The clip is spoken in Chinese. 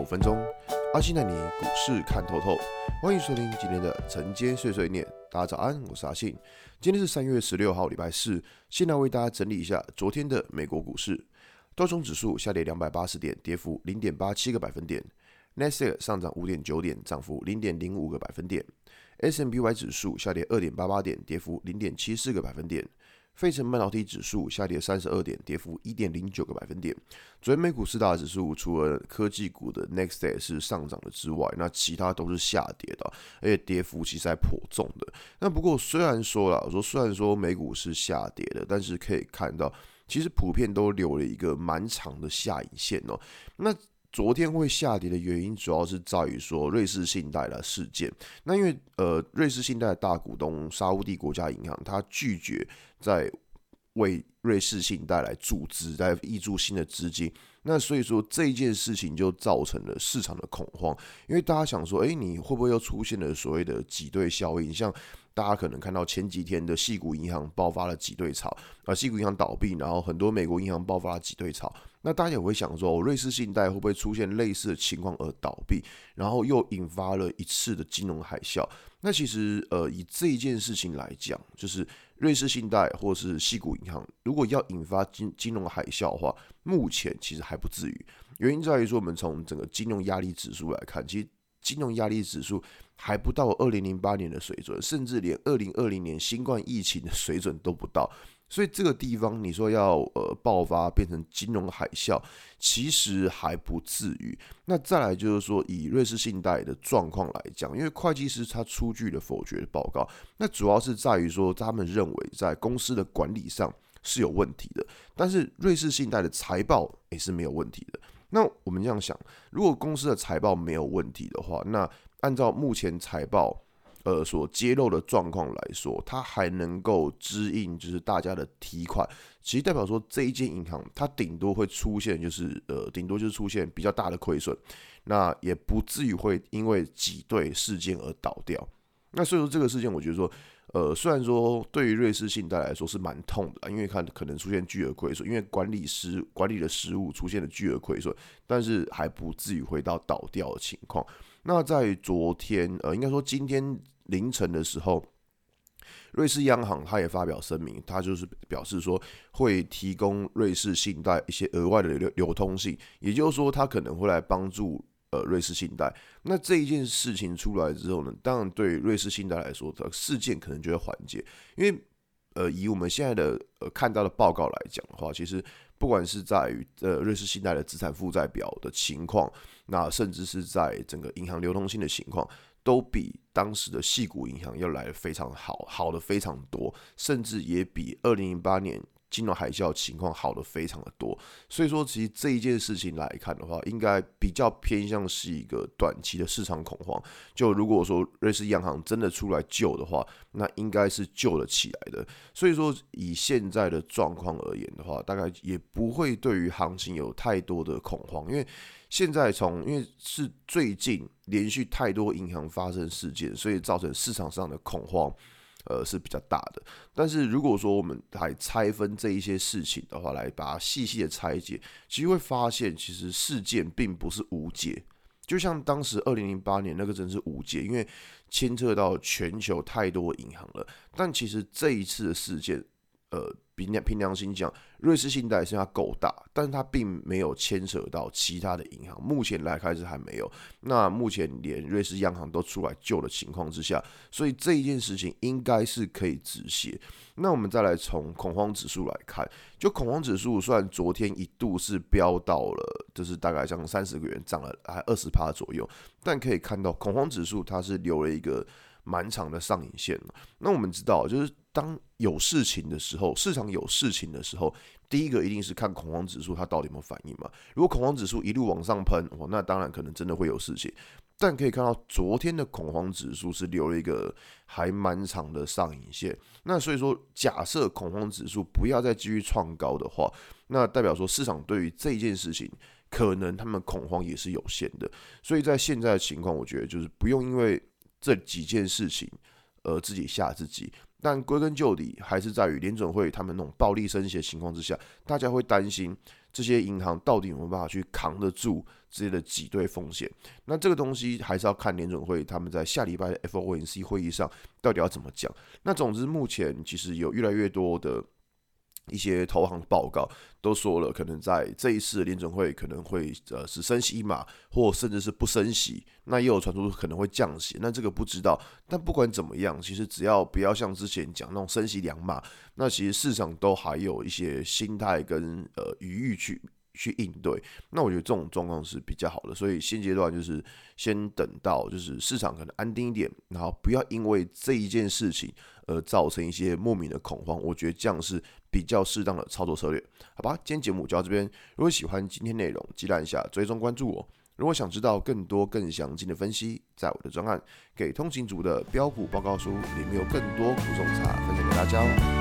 五分钟，阿信带你股市看透透。欢迎收听今天的晨间碎碎念。大家早安，我是阿信。今天是三月十六号，礼拜四。先来为大家整理一下昨天的美国股市。道琼指数下跌两百八十点，跌幅零点八七个百分点。纳斯达克上涨五点九点，涨幅零点零五个百分点。S&P 指数下跌二点八八点，跌幅零点七四个百分点。费城半导体指数下跌三十二点，跌幅一点零九个百分点。昨天美股四大指数除了科技股的 Next Day 是上涨的之外，那其他都是下跌的，而且跌幅其实还颇重的。那不过虽然说了，我说虽然说美股是下跌的，但是可以看到，其实普遍都留了一个蛮长的下影线哦。那昨天会下跌的原因，主要是在于说瑞士信贷的事件。那因为呃，瑞士信贷的大股东沙乌地国家银行，它拒绝在为瑞士信贷来注资，来挹注新的资金。那所以说这件事情就造成了市场的恐慌，因为大家想说，诶，你会不会又出现了所谓的挤兑效应？像大家可能看到前几天的矽谷银行爆发了挤兑潮，啊，矽谷银行倒闭，然后很多美国银行爆发了挤兑潮。那大家也会想说，瑞士信贷会不会出现类似的情况而倒闭，然后又引发了一次的金融海啸？那其实，呃，以这一件事情来讲，就是瑞士信贷或是西股银行，如果要引发金金融海啸的话，目前其实还不至于。原因在于说，我们从整个金融压力指数来看，其实金融压力指数还不到二零零八年的水准，甚至连二零二零年新冠疫情的水准都不到。所以这个地方，你说要呃爆发变成金融海啸，其实还不至于。那再来就是说，以瑞士信贷的状况来讲，因为会计师他出具了否决报告，那主要是在于说他们认为在公司的管理上是有问题的，但是瑞士信贷的财报也是没有问题的。那我们这样想，如果公司的财报没有问题的话，那按照目前财报。呃，所揭露的状况来说，它还能够支应就是大家的提款，其实代表说这一间银行它顶多会出现就是呃，顶多就是出现比较大的亏损，那也不至于会因为挤兑事件而倒掉。那所以说这个事件，我觉得说，呃，虽然说对于瑞士信贷来说是蛮痛的，因为看可能出现巨额亏损，因为管理失管理的失误出现了巨额亏损，但是还不至于回到倒掉的情况。那在昨天，呃，应该说今天凌晨的时候，瑞士央行他也发表声明，他就是表示说会提供瑞士信贷一些额外的流流通性，也就是说，他可能会来帮助呃瑞士信贷。那这一件事情出来之后呢，当然对瑞士信贷来说，的事件可能就会缓解，因为呃以我们现在的呃看到的报告来讲的话，其实。不管是在于呃瑞士信贷的资产负债表的情况，那甚至是在整个银行流通性的情况，都比当时的细谷银行要来的非常好，好的非常多，甚至也比二零零八年。金融海啸情况好的非常的多，所以说其实这一件事情来看的话，应该比较偏向是一个短期的市场恐慌。就如果说瑞士央行真的出来救的话，那应该是救了起来的。所以说以现在的状况而言的话，大概也不会对于行情有太多的恐慌，因为现在从因为是最近连续太多银行发生事件，所以造成市场上的恐慌。呃，是比较大的，但是如果说我们来拆分这一些事情的话，来把它细细的拆解，其实会发现，其实事件并不是无解。就像当时二零零八年那个真是无解，因为牵扯到全球太多银行了。但其实这一次的事件，呃。凭凭良心讲，瑞士信贷是它够大，但是它并没有牵扯到其他的银行。目前来看是还没有。那目前连瑞士央行都出来救的情况之下，所以这一件事情应该是可以止血。那我们再来从恐慌指数来看，就恐慌指数虽然昨天一度是飙到了，就是大概将三十个元涨了还二十趴左右，但可以看到恐慌指数它是留了一个蛮长的上影线。那我们知道就是。当有事情的时候，市场有事情的时候，第一个一定是看恐慌指数它到底有没有反应嘛。如果恐慌指数一路往上喷，哦，那当然可能真的会有事情。但可以看到昨天的恐慌指数是留了一个还蛮长的上影线。那所以说，假设恐慌指数不要再继续创高的话，那代表说市场对于这件事情，可能他们恐慌也是有限的。所以在现在的情况，我觉得就是不用因为这几件事情。呃，自己吓自己。但归根究底，还是在于联准会他们那种暴力升息的情况之下，大家会担心这些银行到底有没有办法去扛得住这些的挤兑风险。那这个东西还是要看联准会他们在下礼拜的 FOMC 会议上到底要怎么讲。那总之，目前其实有越来越多的。一些投行报告都说了，可能在这一次联准会可能会呃是升息一码，或甚至是不升息。那也有传出可能会降息，那这个不知道。但不管怎么样，其实只要不要像之前讲那种升息两码，那其实市场都还有一些心态跟呃余裕去去应对。那我觉得这种状况是比较好的。所以现阶段就是先等到就是市场可能安定一点，然后不要因为这一件事情而造成一些莫名的恐慌。我觉得这样是。比较适当的操作策略，好吧，今天节目就到这边。如果喜欢今天内容，记得按下追踪关注我。如果想知道更多更详尽的分析，在我的专案《给通勤族的标股报告书》里面有更多股种茶分享给大家哦。